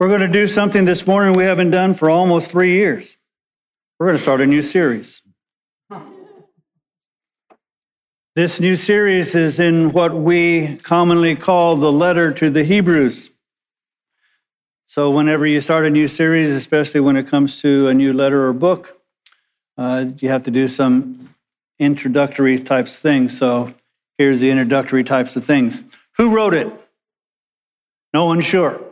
We're going to do something this morning we haven't done for almost three years. We're going to start a new series. This new series is in what we commonly call the letter to the Hebrews. So, whenever you start a new series, especially when it comes to a new letter or book, uh, you have to do some introductory types of things. So, here's the introductory types of things. Who wrote it? No one's sure.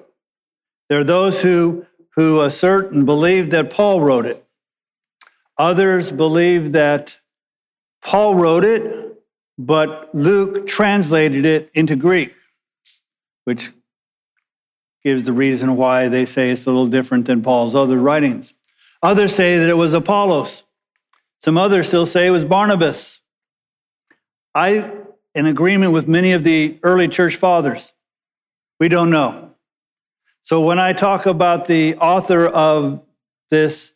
There are those who, who assert and believe that Paul wrote it. Others believe that Paul wrote it, but Luke translated it into Greek, which gives the reason why they say it's a little different than Paul's other writings. Others say that it was Apollos. Some others still say it was Barnabas. I, in agreement with many of the early church fathers, we don't know. So when I talk about the author of this,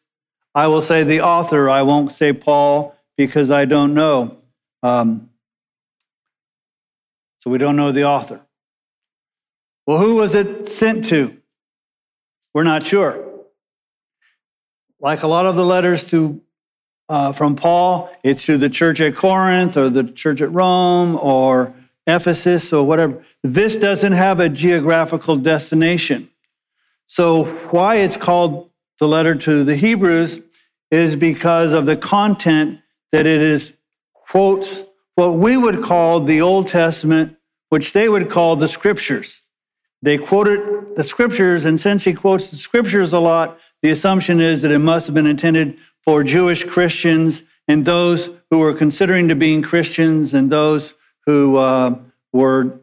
I will say the author. I won't say Paul because I don't know. Um, so we don't know the author. Well, who was it sent to? We're not sure. Like a lot of the letters to uh, from Paul, it's to the church at Corinth or the church at Rome or Ephesus or whatever. This doesn't have a geographical destination. So, why it's called the letter to the Hebrews is because of the content that it is quotes what we would call the Old Testament, which they would call the scriptures. They quoted the scriptures, and since he quotes the scriptures a lot, the assumption is that it must have been intended for Jewish Christians and those who were considering to being Christians and those who uh, were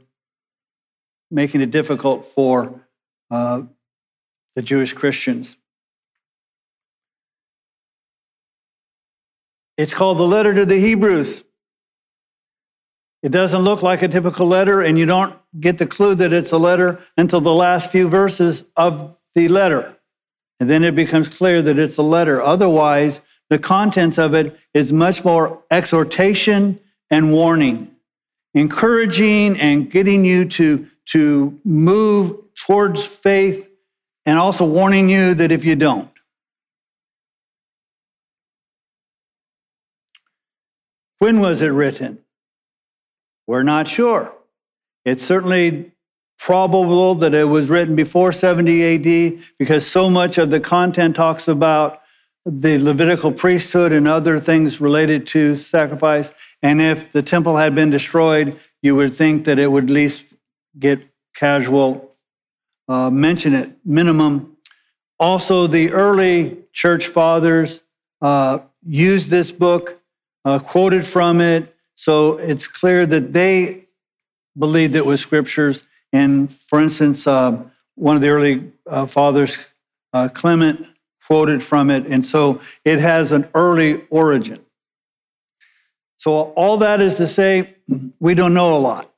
making it difficult for uh, the Jewish Christians. It's called the letter to the Hebrews. It doesn't look like a typical letter, and you don't get the clue that it's a letter until the last few verses of the letter. And then it becomes clear that it's a letter. Otherwise, the contents of it is much more exhortation and warning, encouraging and getting you to, to move towards faith and also warning you that if you don't, when was it written? We're not sure. It's certainly probable that it was written before 70 AD because so much of the content talks about the Levitical priesthood and other things related to sacrifice. And if the temple had been destroyed, you would think that it would at least get casual uh, mention it, minimum. Also, the early church fathers uh, used this book, uh, quoted from it, so it's clear that they believed it was scriptures. And for instance, uh, one of the early uh, fathers, Clement, quoted from it, and so it has an early origin. So, all that is to say, we don't know a lot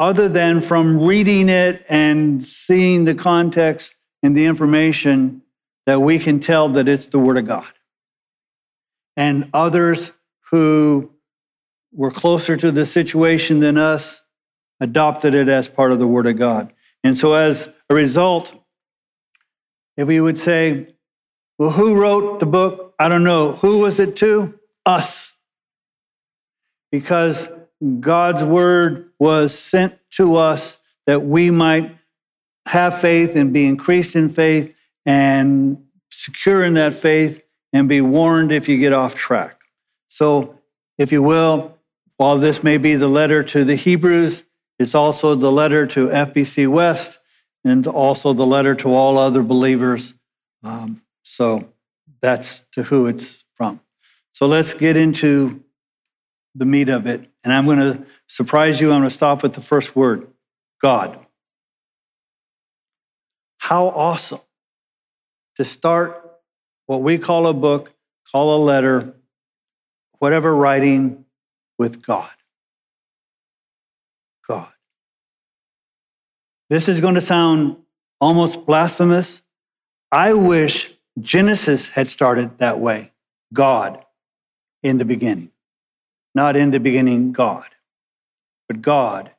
other than from reading it and seeing the context and the information that we can tell that it's the Word of God. And others who were closer to the situation than us adopted it as part of the Word of God. And so, as a result, if we would say, well, who wrote the book? I don't know. Who was it to? Us. Because God's word was sent to us that we might have faith and be increased in faith and secure in that faith and be warned if you get off track. So, if you will, while this may be the letter to the Hebrews, it's also the letter to FBC West and also the letter to all other believers. Um, so, that's to who it's from. So, let's get into the meat of it. And I'm going to surprise you. I'm going to stop with the first word God. How awesome to start what we call a book, call a letter, whatever writing with God. God. This is going to sound almost blasphemous. I wish Genesis had started that way God in the beginning. Not in the beginning, God, but God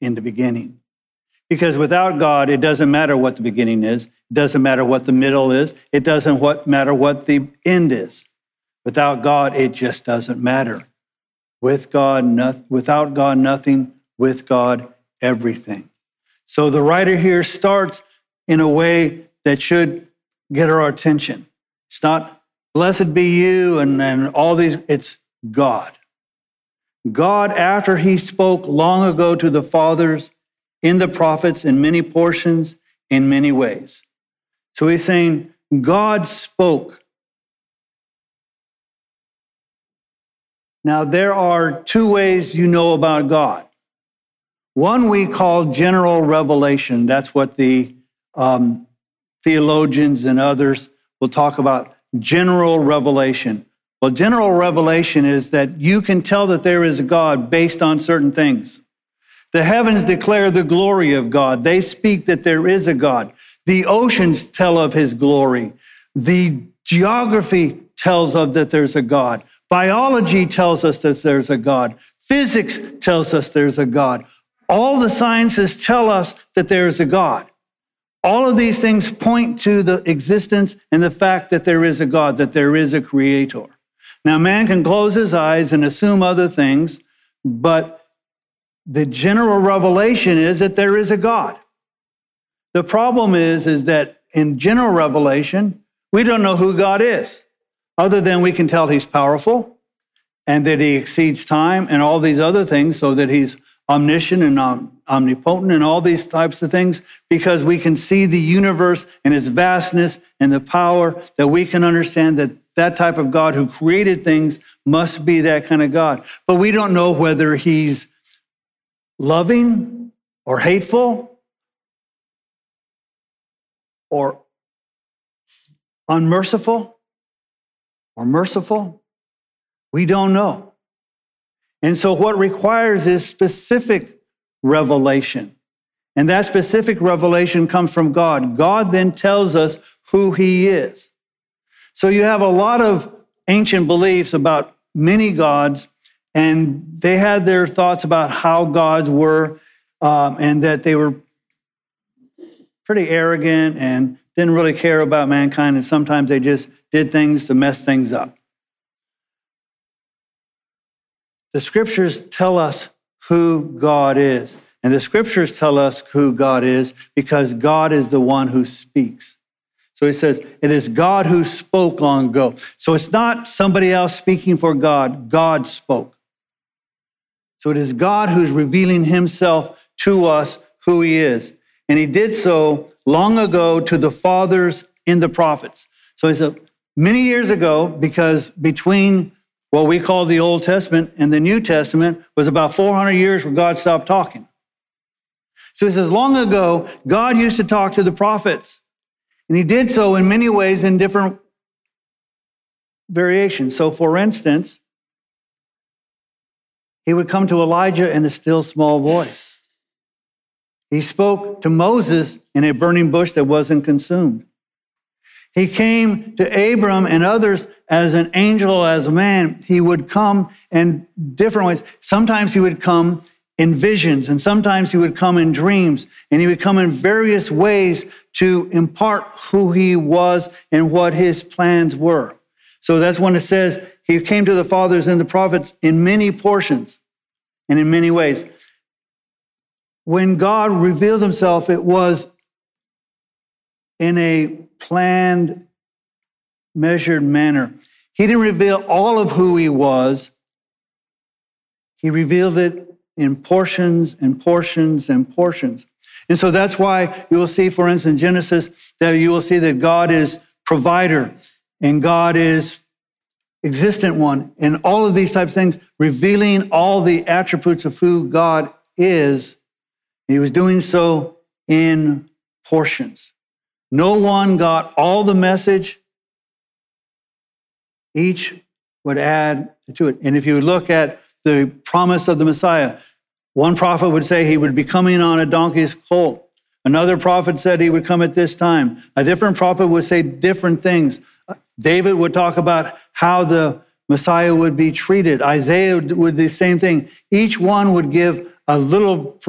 in the beginning. Because without God, it doesn't matter what the beginning is, it doesn't matter what the middle is, it doesn't what, matter what the end is. Without God, it just doesn't matter. With God, not, without God, nothing. With God, everything. So the writer here starts in a way that should get our attention. It's not blessed be you and, and all these, it's God. God, after he spoke long ago to the fathers in the prophets in many portions, in many ways. So he's saying, God spoke. Now, there are two ways you know about God. One we call general revelation. That's what the um, theologians and others will talk about general revelation. Well, general revelation is that you can tell that there is a God based on certain things. The heavens declare the glory of God. They speak that there is a God. The oceans tell of his glory. The geography tells of that there's a God. Biology tells us that there's a God. Physics tells us there's a God. All the sciences tell us that there is a God. All of these things point to the existence and the fact that there is a God, that there is a creator. Now, man can close his eyes and assume other things, but the general revelation is that there is a God. The problem is, is that in general revelation, we don't know who God is, other than we can tell he's powerful and that he exceeds time and all these other things, so that he's omniscient and omnipotent and all these types of things, because we can see the universe and its vastness and the power that we can understand that that type of God who created things must be that kind of God. But we don't know whether he's loving or hateful or unmerciful or merciful. We don't know. And so, what requires is specific revelation. And that specific revelation comes from God. God then tells us who He is. So you have a lot of ancient beliefs about many gods, and they had their thoughts about how gods were, um, and that they were pretty arrogant and didn't really care about mankind, and sometimes they just did things to mess things up. The scriptures tell us who God is. And the scriptures tell us who God is because God is the one who speaks. So he says, it is God who spoke long ago. So it's not somebody else speaking for God, God spoke. So it is God who's revealing himself to us who he is. And he did so long ago to the fathers in the prophets. So he said, many years ago, because between what we call the Old Testament and the New Testament was about 400 years where God stopped talking. So he says, long ago, God used to talk to the prophets. And he did so in many ways in different variations. So, for instance, he would come to Elijah in a still small voice. He spoke to Moses in a burning bush that wasn't consumed. He came to Abram and others as an angel, as a man. He would come in different ways. Sometimes he would come in visions, and sometimes he would come in dreams, and he would come in various ways to impart who he was and what his plans were. So that's when it says he came to the fathers and the prophets in many portions and in many ways. When God revealed himself, it was in a planned, measured manner. He didn't reveal all of who he was, he revealed it in portions and portions and portions. And so that's why you will see, for instance, Genesis, that you will see that God is provider and God is existent one, and all of these types of things, revealing all the attributes of who God is. He was doing so in portions. No one got all the message. Each would add to it. And if you look at the promise of the Messiah. One prophet would say he would be coming on a donkey's colt. Another prophet said he would come at this time. A different prophet would say different things. David would talk about how the Messiah would be treated. Isaiah would the same thing. Each one would give a little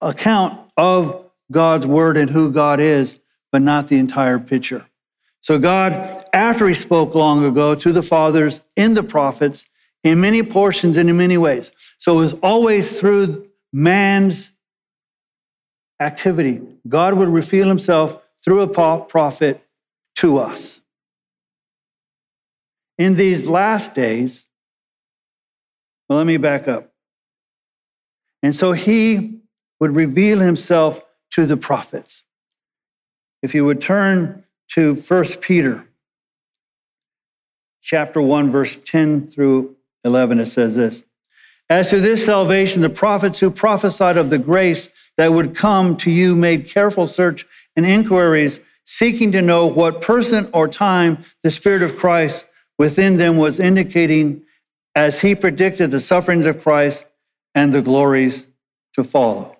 account of God's word and who God is, but not the entire picture. So, God, after He spoke long ago to the fathers in the prophets, in many portions and in many ways. So, it was always through man's activity. God would reveal Himself through a prophet to us. In these last days, well, let me back up. And so he would reveal himself to the prophets. If you would turn to 1 Peter chapter 1 verse 10 through 11 it says this As to this salvation the prophets who prophesied of the grace that would come to you made careful search and inquiries seeking to know what person or time the spirit of Christ within them was indicating as he predicted the sufferings of Christ and the glories to follow.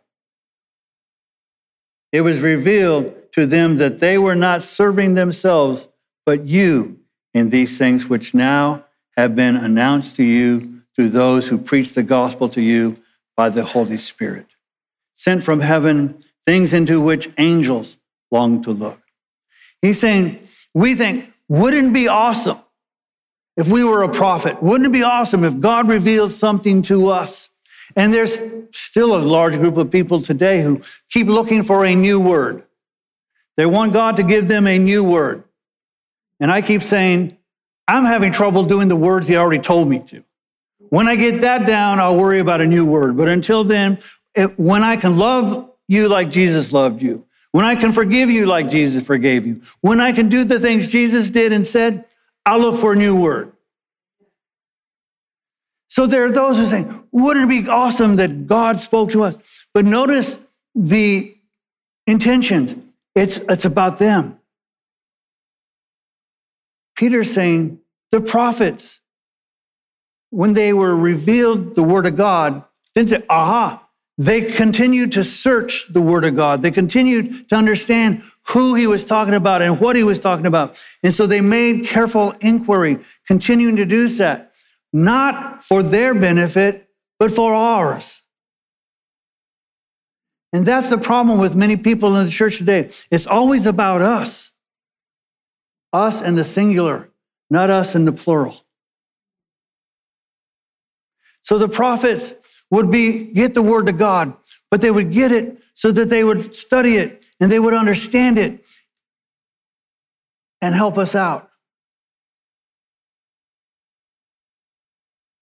It was revealed to them that they were not serving themselves, but you in these things which now have been announced to you through those who preach the gospel to you by the Holy Spirit, sent from heaven, things into which angels long to look. He's saying, we think, wouldn't it be awesome if we were a prophet? Wouldn't it be awesome if God revealed something to us? And there's still a large group of people today who keep looking for a new word. They want God to give them a new word. And I keep saying, I'm having trouble doing the words He already told me to. When I get that down, I'll worry about a new word. But until then, when I can love you like Jesus loved you, when I can forgive you like Jesus forgave you, when I can do the things Jesus did and said, I'll look for a new word. So there are those who say, wouldn't it be awesome that God spoke to us? But notice the intentions. It's, it's about them. Peter's saying, the prophets, when they were revealed the word of God, didn't say, aha. They continued to search the word of God. They continued to understand who he was talking about and what he was talking about. And so they made careful inquiry, continuing to do that not for their benefit, but for ours. And that's the problem with many people in the church today. It's always about us, us and the singular, not us and the plural. So the prophets would be get the word to God, but they would get it so that they would study it and they would understand it and help us out.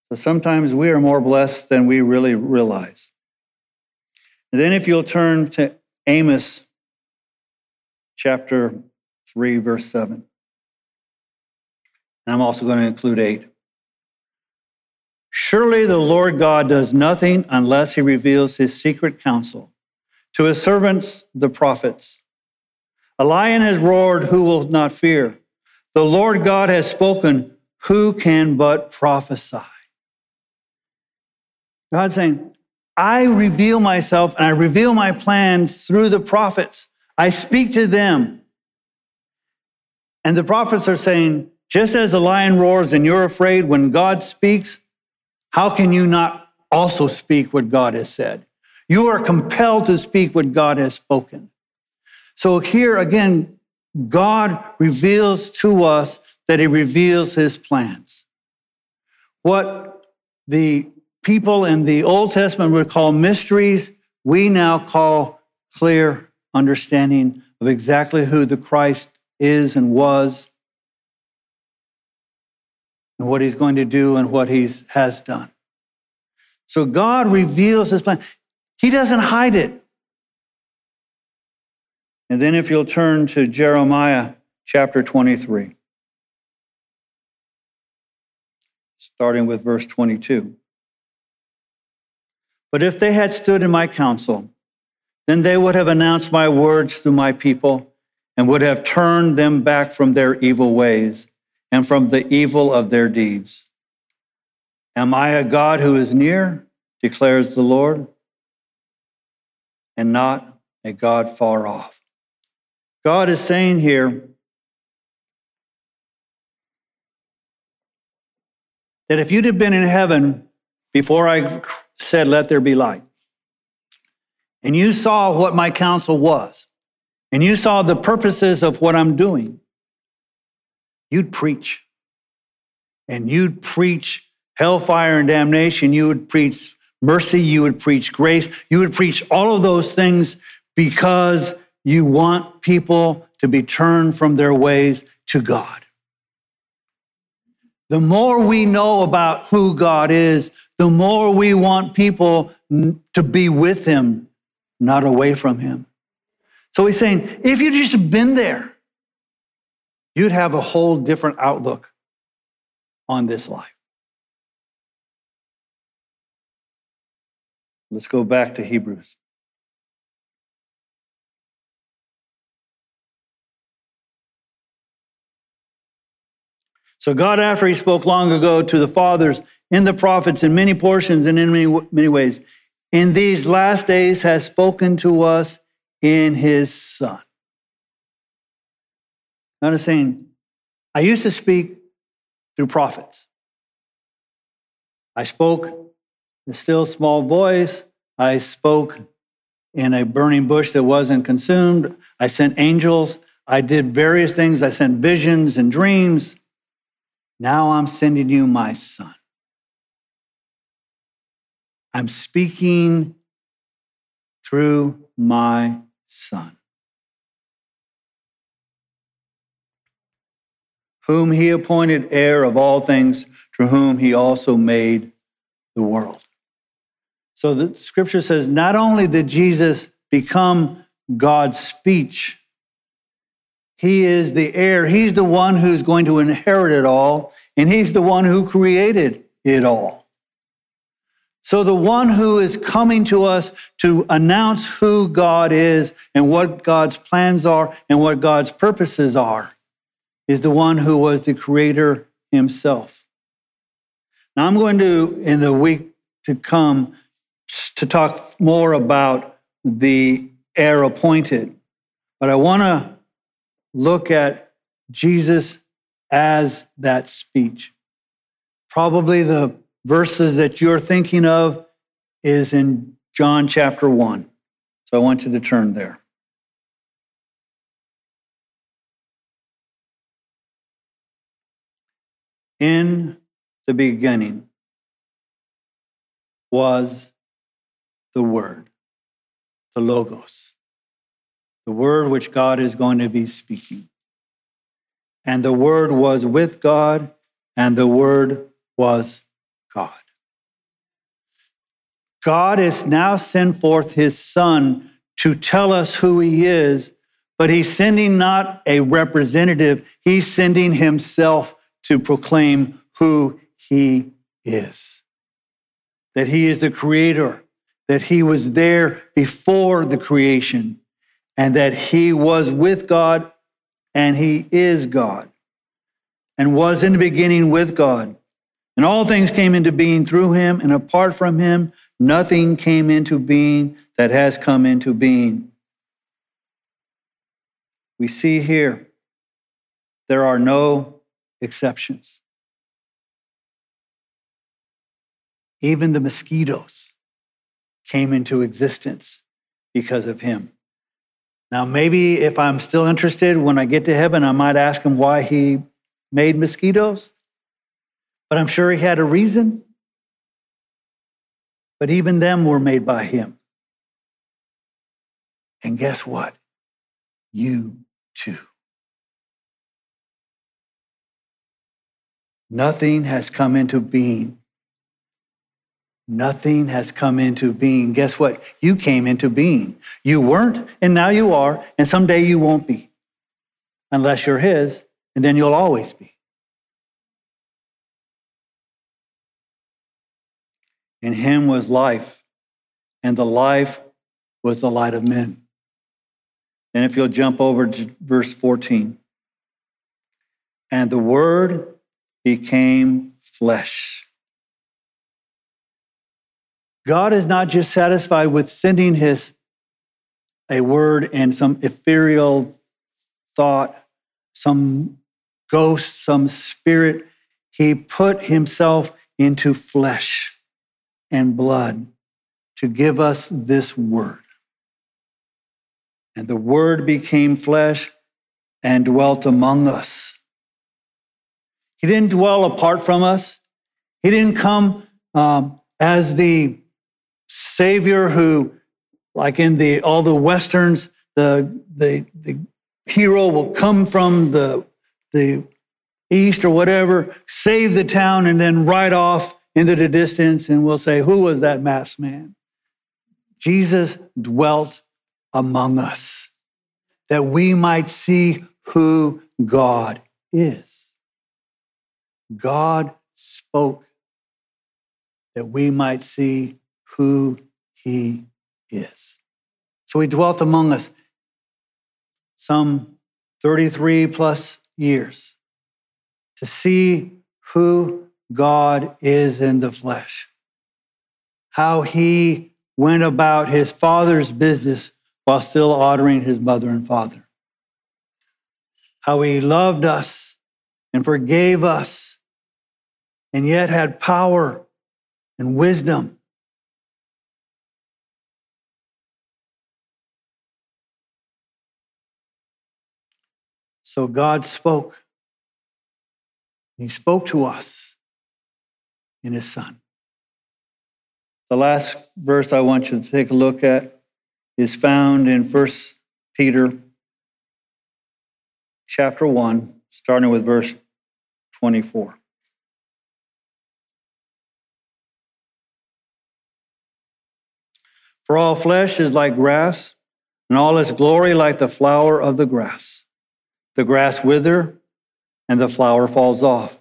So sometimes we are more blessed than we really realize. Then if you'll turn to Amos chapter 3, verse 7. And I'm also going to include 8. Surely the Lord God does nothing unless he reveals his secret counsel to his servants, the prophets. A lion has roared, who will not fear? The Lord God has spoken, who can but prophesy? God's saying, I reveal myself and I reveal my plans through the prophets. I speak to them. And the prophets are saying, just as the lion roars and you're afraid when God speaks, how can you not also speak what God has said? You are compelled to speak what God has spoken. So here again, God reveals to us that he reveals his plans. What the people in the Old Testament would call mysteries, we now call clear understanding of exactly who the Christ is and was, and what he's going to do and what he has done. So God reveals his plan. He doesn't hide it. And then if you'll turn to Jeremiah chapter 23, starting with verse 22. But if they had stood in my counsel, then they would have announced my words through my people and would have turned them back from their evil ways and from the evil of their deeds. Am I a God who is near, declares the Lord, and not a God far off? God is saying here that if you'd have been in heaven before I said, Let there be light. and you saw what my counsel was, and you saw the purposes of what I'm doing, you'd preach. And you'd preach hellfire and damnation. You would preach mercy. You would preach grace. You would preach all of those things because you want people to be turned from their ways to God. The more we know about who God is, the more we want people to be with Him, not away from Him. So he's saying, if you'd just been there, you'd have a whole different outlook on this life. Let's go back to Hebrews. So, God, after He spoke long ago to the fathers in the prophets in many portions and in many, many ways, in these last days has spoken to us in His Son. I'm saying, I used to speak through prophets. I spoke in a still small voice. I spoke in a burning bush that wasn't consumed. I sent angels. I did various things. I sent visions and dreams. Now I'm sending you my son. I'm speaking through my son. Whom he appointed heir of all things, through whom he also made the world. So the scripture says not only did Jesus become God's speech, he is the heir. He's the one who's going to inherit it all, and he's the one who created it all. So, the one who is coming to us to announce who God is and what God's plans are and what God's purposes are is the one who was the creator himself. Now, I'm going to, in the week to come, to talk more about the heir appointed, but I want to look at Jesus as that speech. Probably the verses that you're thinking of is in John chapter 1. So I want you to turn there. In the beginning was the Word, the Logos the word which God is going to be speaking. And the word was with God, and the word was God. God has now sent forth his son to tell us who he is, but he's sending not a representative, he's sending himself to proclaim who he is. That he is the creator, that he was there before the creation, and that he was with God and he is God and was in the beginning with God. And all things came into being through him, and apart from him, nothing came into being that has come into being. We see here there are no exceptions. Even the mosquitoes came into existence because of him. Now, maybe if I'm still interested, when I get to heaven, I might ask him why he made mosquitoes. But I'm sure he had a reason. But even them were made by him. And guess what? You too. Nothing has come into being Nothing has come into being. Guess what? You came into being. You weren't, and now you are, and someday you won't be. Unless you're His, and then you'll always be. In Him was life, and the life was the light of men. And if you'll jump over to verse 14, and the Word became flesh God is not just satisfied with sending his a word and some ethereal thought, some ghost, some spirit. He put himself into flesh and blood to give us this word. And the Word became flesh and dwelt among us. He didn't dwell apart from us. He didn't come um, as the Savior who, like in the all the westerns, the the the hero will come from the the east or whatever, save the town, and then ride off into the distance, and we'll say, "Who was that masked man?" Jesus dwelt among us, that we might see who God is. God spoke that we might see who he is. So he dwelt among us some 33 plus years to see who God is in the flesh, how he went about his father's business while still honoring his mother and father, how he loved us and forgave us, and yet had power and wisdom. So God spoke. He spoke to us in His Son. The last verse I want you to take a look at is found in 1 Peter chapter 1, starting with verse 24. For all flesh is like grass, and all its glory like the flower of the grass. The grass wither, and the flower falls off.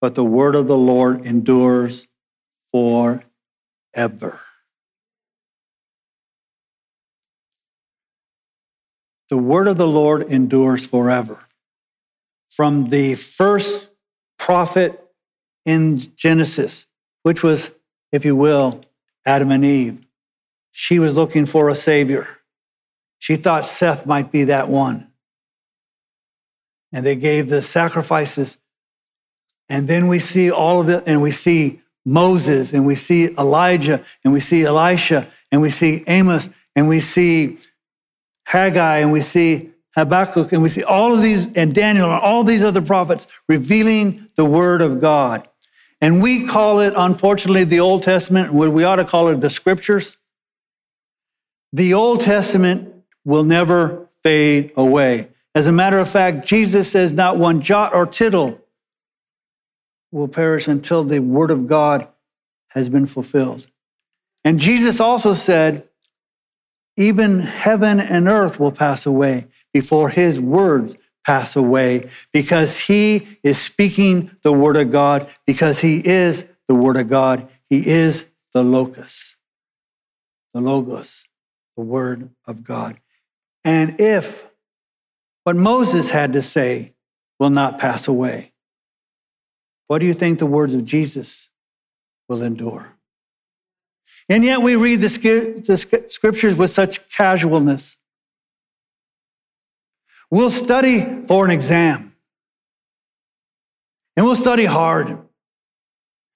But the word of the Lord endures forever. The word of the Lord endures forever. From the first prophet in Genesis, which was, if you will, Adam and Eve, she was looking for a savior. She thought Seth might be that one. And they gave the sacrifices. And then we see all of it, and we see Moses, and we see Elijah, and we see Elisha, and we see Amos, and we see Haggai, and we see Habakkuk, and we see all of these, and Daniel, and all these other prophets revealing the word of God. And we call it, unfortunately, the Old Testament, what we ought to call it the scriptures. The Old Testament will never fade away. As a matter of fact, Jesus says not one jot or tittle will perish until the word of God has been fulfilled. And Jesus also said, even heaven and earth will pass away before his words pass away because he is speaking the word of God, because he is the word of God. He is the locus, the logos the word of God. And if what Moses had to say will not pass away, what do you think the words of Jesus will endure? And yet we read the, scriptures with such casualness. We'll study for an exam. And we'll study hard.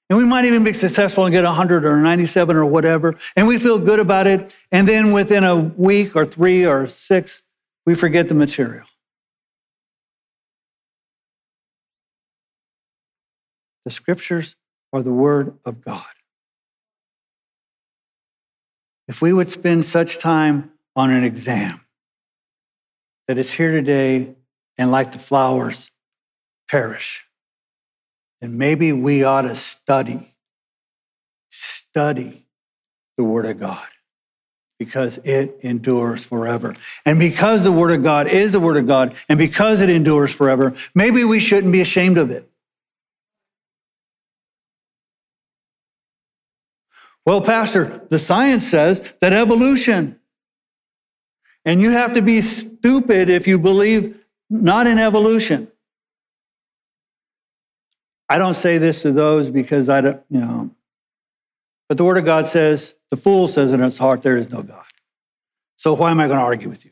And we might even be successful and get 100 or 97 or whatever, and we feel good about it. And then within a week or three or six, we forget the material. The scriptures are the word of God. If we would spend such time on an exam that is here today and like the flowers perish, then maybe we ought to study, study the Word of God because it endures forever. And because the Word of God is the Word of God, and because it endures forever, maybe we shouldn't be ashamed of it. Well, Pastor, the science says that evolution, and you have to be stupid if you believe not in evolution. I don't say this to those because I don't, you know, but the Word of God says, the fool says in his heart, there is no God. So why am I going to argue with you?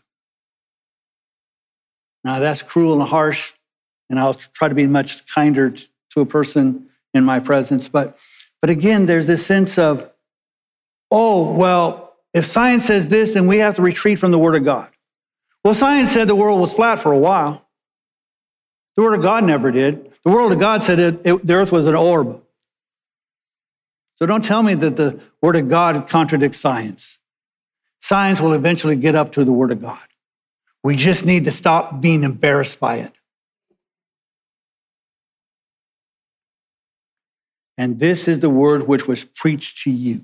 Now, that's cruel and harsh, and I'll try to be much kinder to a person in my presence. But, but again, there's this sense of, oh, well, if science says this, then we have to retreat from the Word of God. Well, science said the world was flat for a while. The Word of God never did. The Word of God said it, it, the earth was an orb. So don't tell me that the Word of God contradicts science. Science will eventually get up to the Word of God. We just need to stop being embarrassed by it. And this is the word which was preached to you.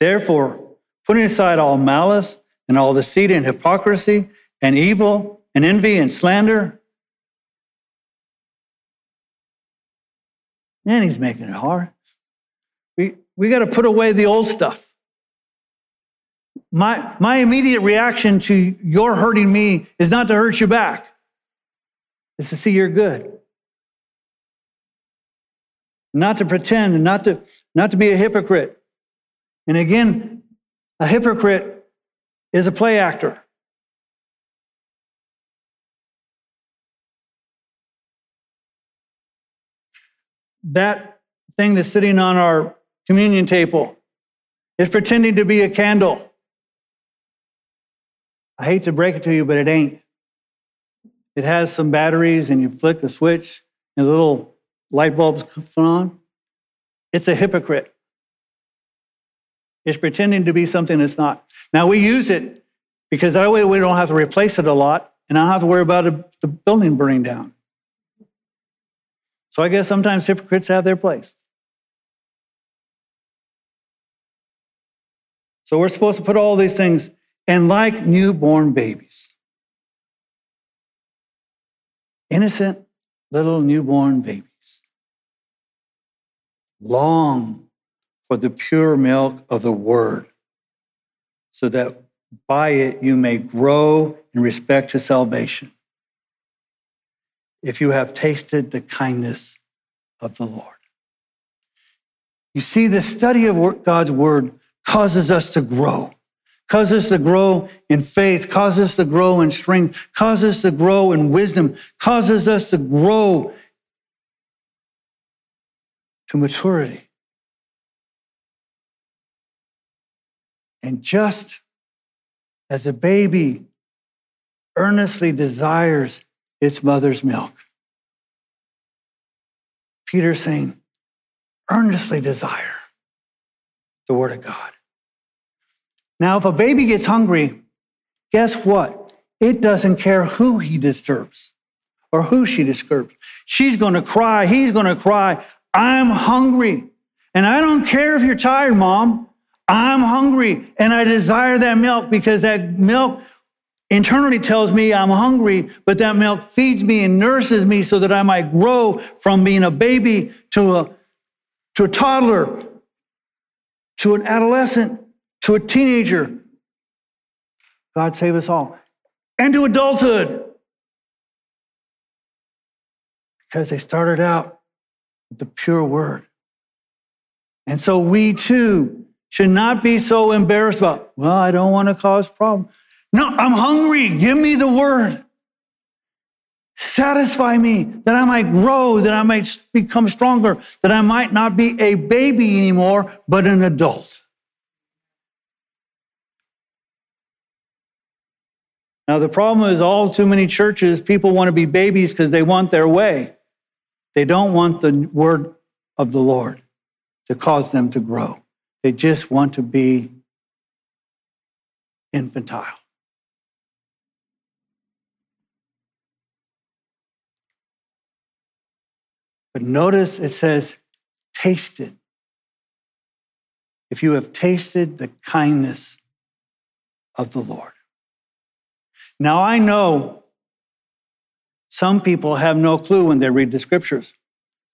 Therefore, putting aside all malice and all deceit and hypocrisy and evil and envy and slander. Man, he's making it hard. We, we got to put away the old stuff. My, my immediate reaction to your hurting me is not to hurt you back, it's to see you're good. Not to pretend and not to, not to be a hypocrite. And again, a hypocrite is a play actor. That thing that's sitting on our communion table is pretending to be a candle. I hate to break it to you, but it ain't. It has some batteries, and you flick a switch, and the little light bulbs come on. It's a hypocrite. It's pretending to be something that's not. Now we use it because that way we don't have to replace it a lot and I don't have to worry about a, the building burning down. So I guess sometimes hypocrites have their place. So we're supposed to put all these things and like newborn babies. Innocent little newborn babies. Long for the pure milk of the word, so that by it you may grow in respect to salvation. If you have tasted the kindness of the Lord. You see, the study of God's word causes us to grow, causes us to grow in faith, causes us to grow in strength, causes us to grow in wisdom, causes us to grow to maturity. And just as a baby earnestly desires its mother's milk, Peter's saying, earnestly desire the Word of God. Now, if a baby gets hungry, guess what? It doesn't care who he disturbs or who she disturbs. She's going to cry. He's going to cry. I'm hungry. And I don't care if you're tired, mom. I'm hungry and I desire that milk because that milk internally tells me I'm hungry, but that milk feeds me and nurses me so that I might grow from being a baby to a, to a toddler, to an adolescent, to a teenager. God save us all. And to adulthood. Because they started out with the pure word. And so we too should not be so embarrassed about, well, I don't want to cause problems. No, I'm hungry. Give me the word. Satisfy me that I might grow, that I might become stronger, that I might not be a baby anymore, but an adult. Now, the problem is all too many churches, people want to be babies because they want their way. They don't want the word of the Lord to cause them to grow. They just want to be infantile. But notice it says, tasted. If you have tasted the kindness of the Lord. Now I know some people have no clue when they read the scriptures.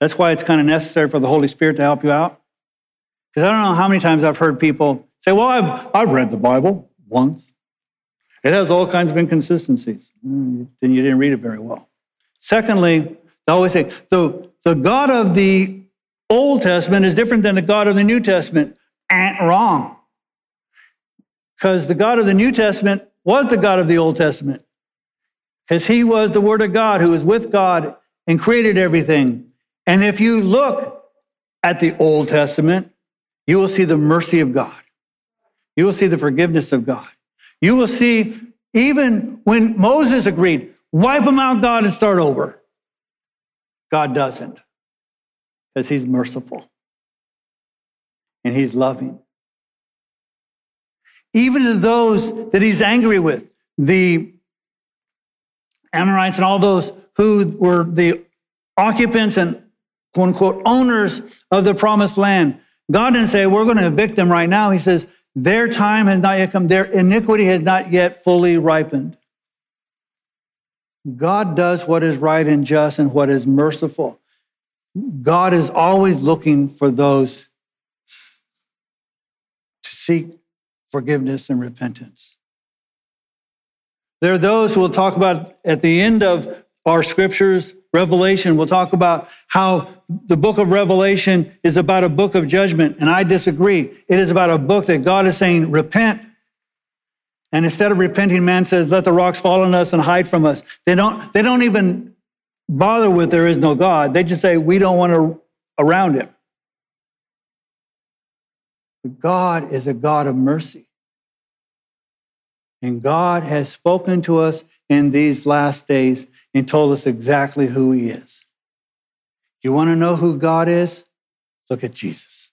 That's why it's kind of necessary for the Holy Spirit to help you out. Because I don't know how many times I've heard people say, Well, I've, I've read the Bible once. It has all kinds of inconsistencies. Mm, then you didn't read it very well. Secondly, they always say, the, the God of the Old Testament is different than the God of the New Testament. Ain't wrong. Because the God of the New Testament was the God of the Old Testament. Because he was the Word of God who was with God and created everything. And if you look at the Old Testament, you will see the mercy of God. You will see the forgiveness of God. You will see, even when Moses agreed, wipe them out, God, and start over. God doesn't, because he's merciful and he's loving. Even to those that he's angry with, the Amorites and all those who were the occupants and quote unquote owners of the promised land. God didn't say, We're going to evict them right now. He says, Their time has not yet come, their iniquity has not yet fully ripened. God does what is right and just and what is merciful. God is always looking for those to seek forgiveness and repentance. There are those who will talk about at the end of our scriptures, Revelation, we'll talk about how the book of Revelation is about a book of judgment. And I disagree. It is about a book that God is saying, repent. And instead of repenting, man says, let the rocks fall on us and hide from us. They don't, they don't even bother with there is no God. They just say, we don't want to around him. God is a God of mercy. And God has spoken to us in these last days and told us exactly who he is. You want to know who God is? Look at Jesus.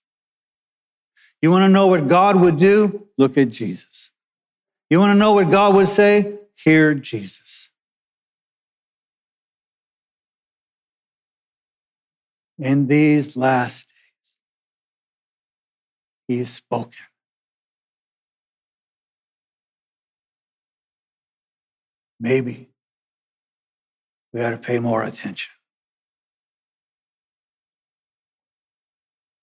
You want to know what God would do? Look at Jesus. You want to know what God would say? Hear Jesus. In these last days, he has spoken. Maybe we got to pay more attention.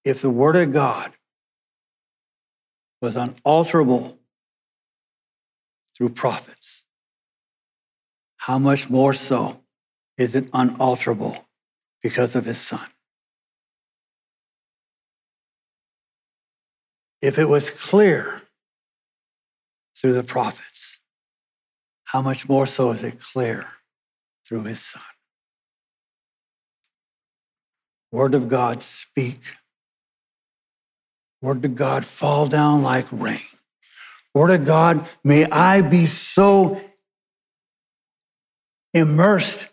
If the Word of God was unalterable through prophets, how much more so is it unalterable because of His Son? If it was clear through the prophets, how much more so is it clear through his son. Word of God, speak. Word of God, fall down like rain. Word of God, may I be so immersed,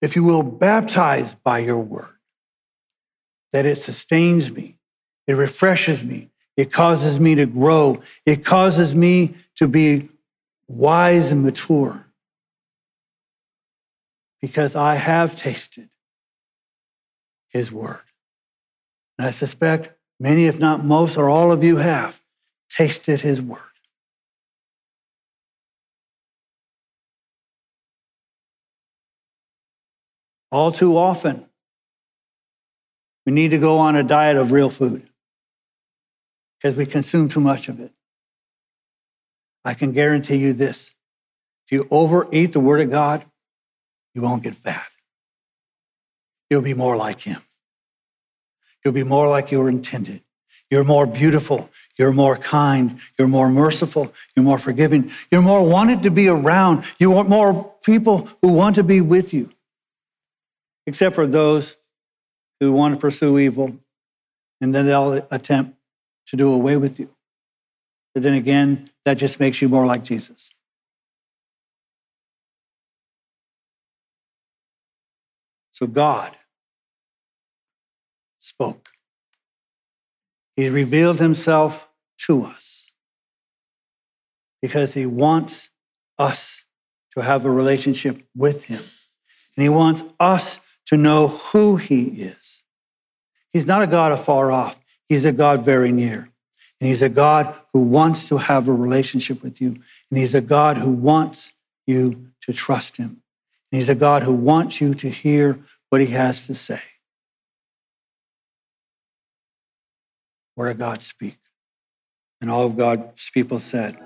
if you will, baptized by your word, that it sustains me, it refreshes me, it causes me to grow, it causes me to be wise and mature because I have tasted his word. And I suspect many, if not most, or all of you have tasted his word. All too often, we need to go on a diet of real food because we consume too much of it. I can guarantee you this if you overeat the Word of God, you won't get fat. You'll be more like him. You'll be more like you were intended. You're more beautiful. You're more kind. You're more merciful. You're more forgiving. You're more wanted to be around. You want more people who want to be with you, except for those who want to pursue evil and then they'll attempt to do away with you. But then again, that just makes you more like Jesus. So God spoke. He revealed himself to us because he wants us to have a relationship with him. And he wants us to know who he is. He's not a God afar off, he's a God very near. And he's a God who wants to have a relationship with you. And he's a God who wants you to trust him. He's a God who wants you to hear what he has to say. Where of God speak. And all of God's people said,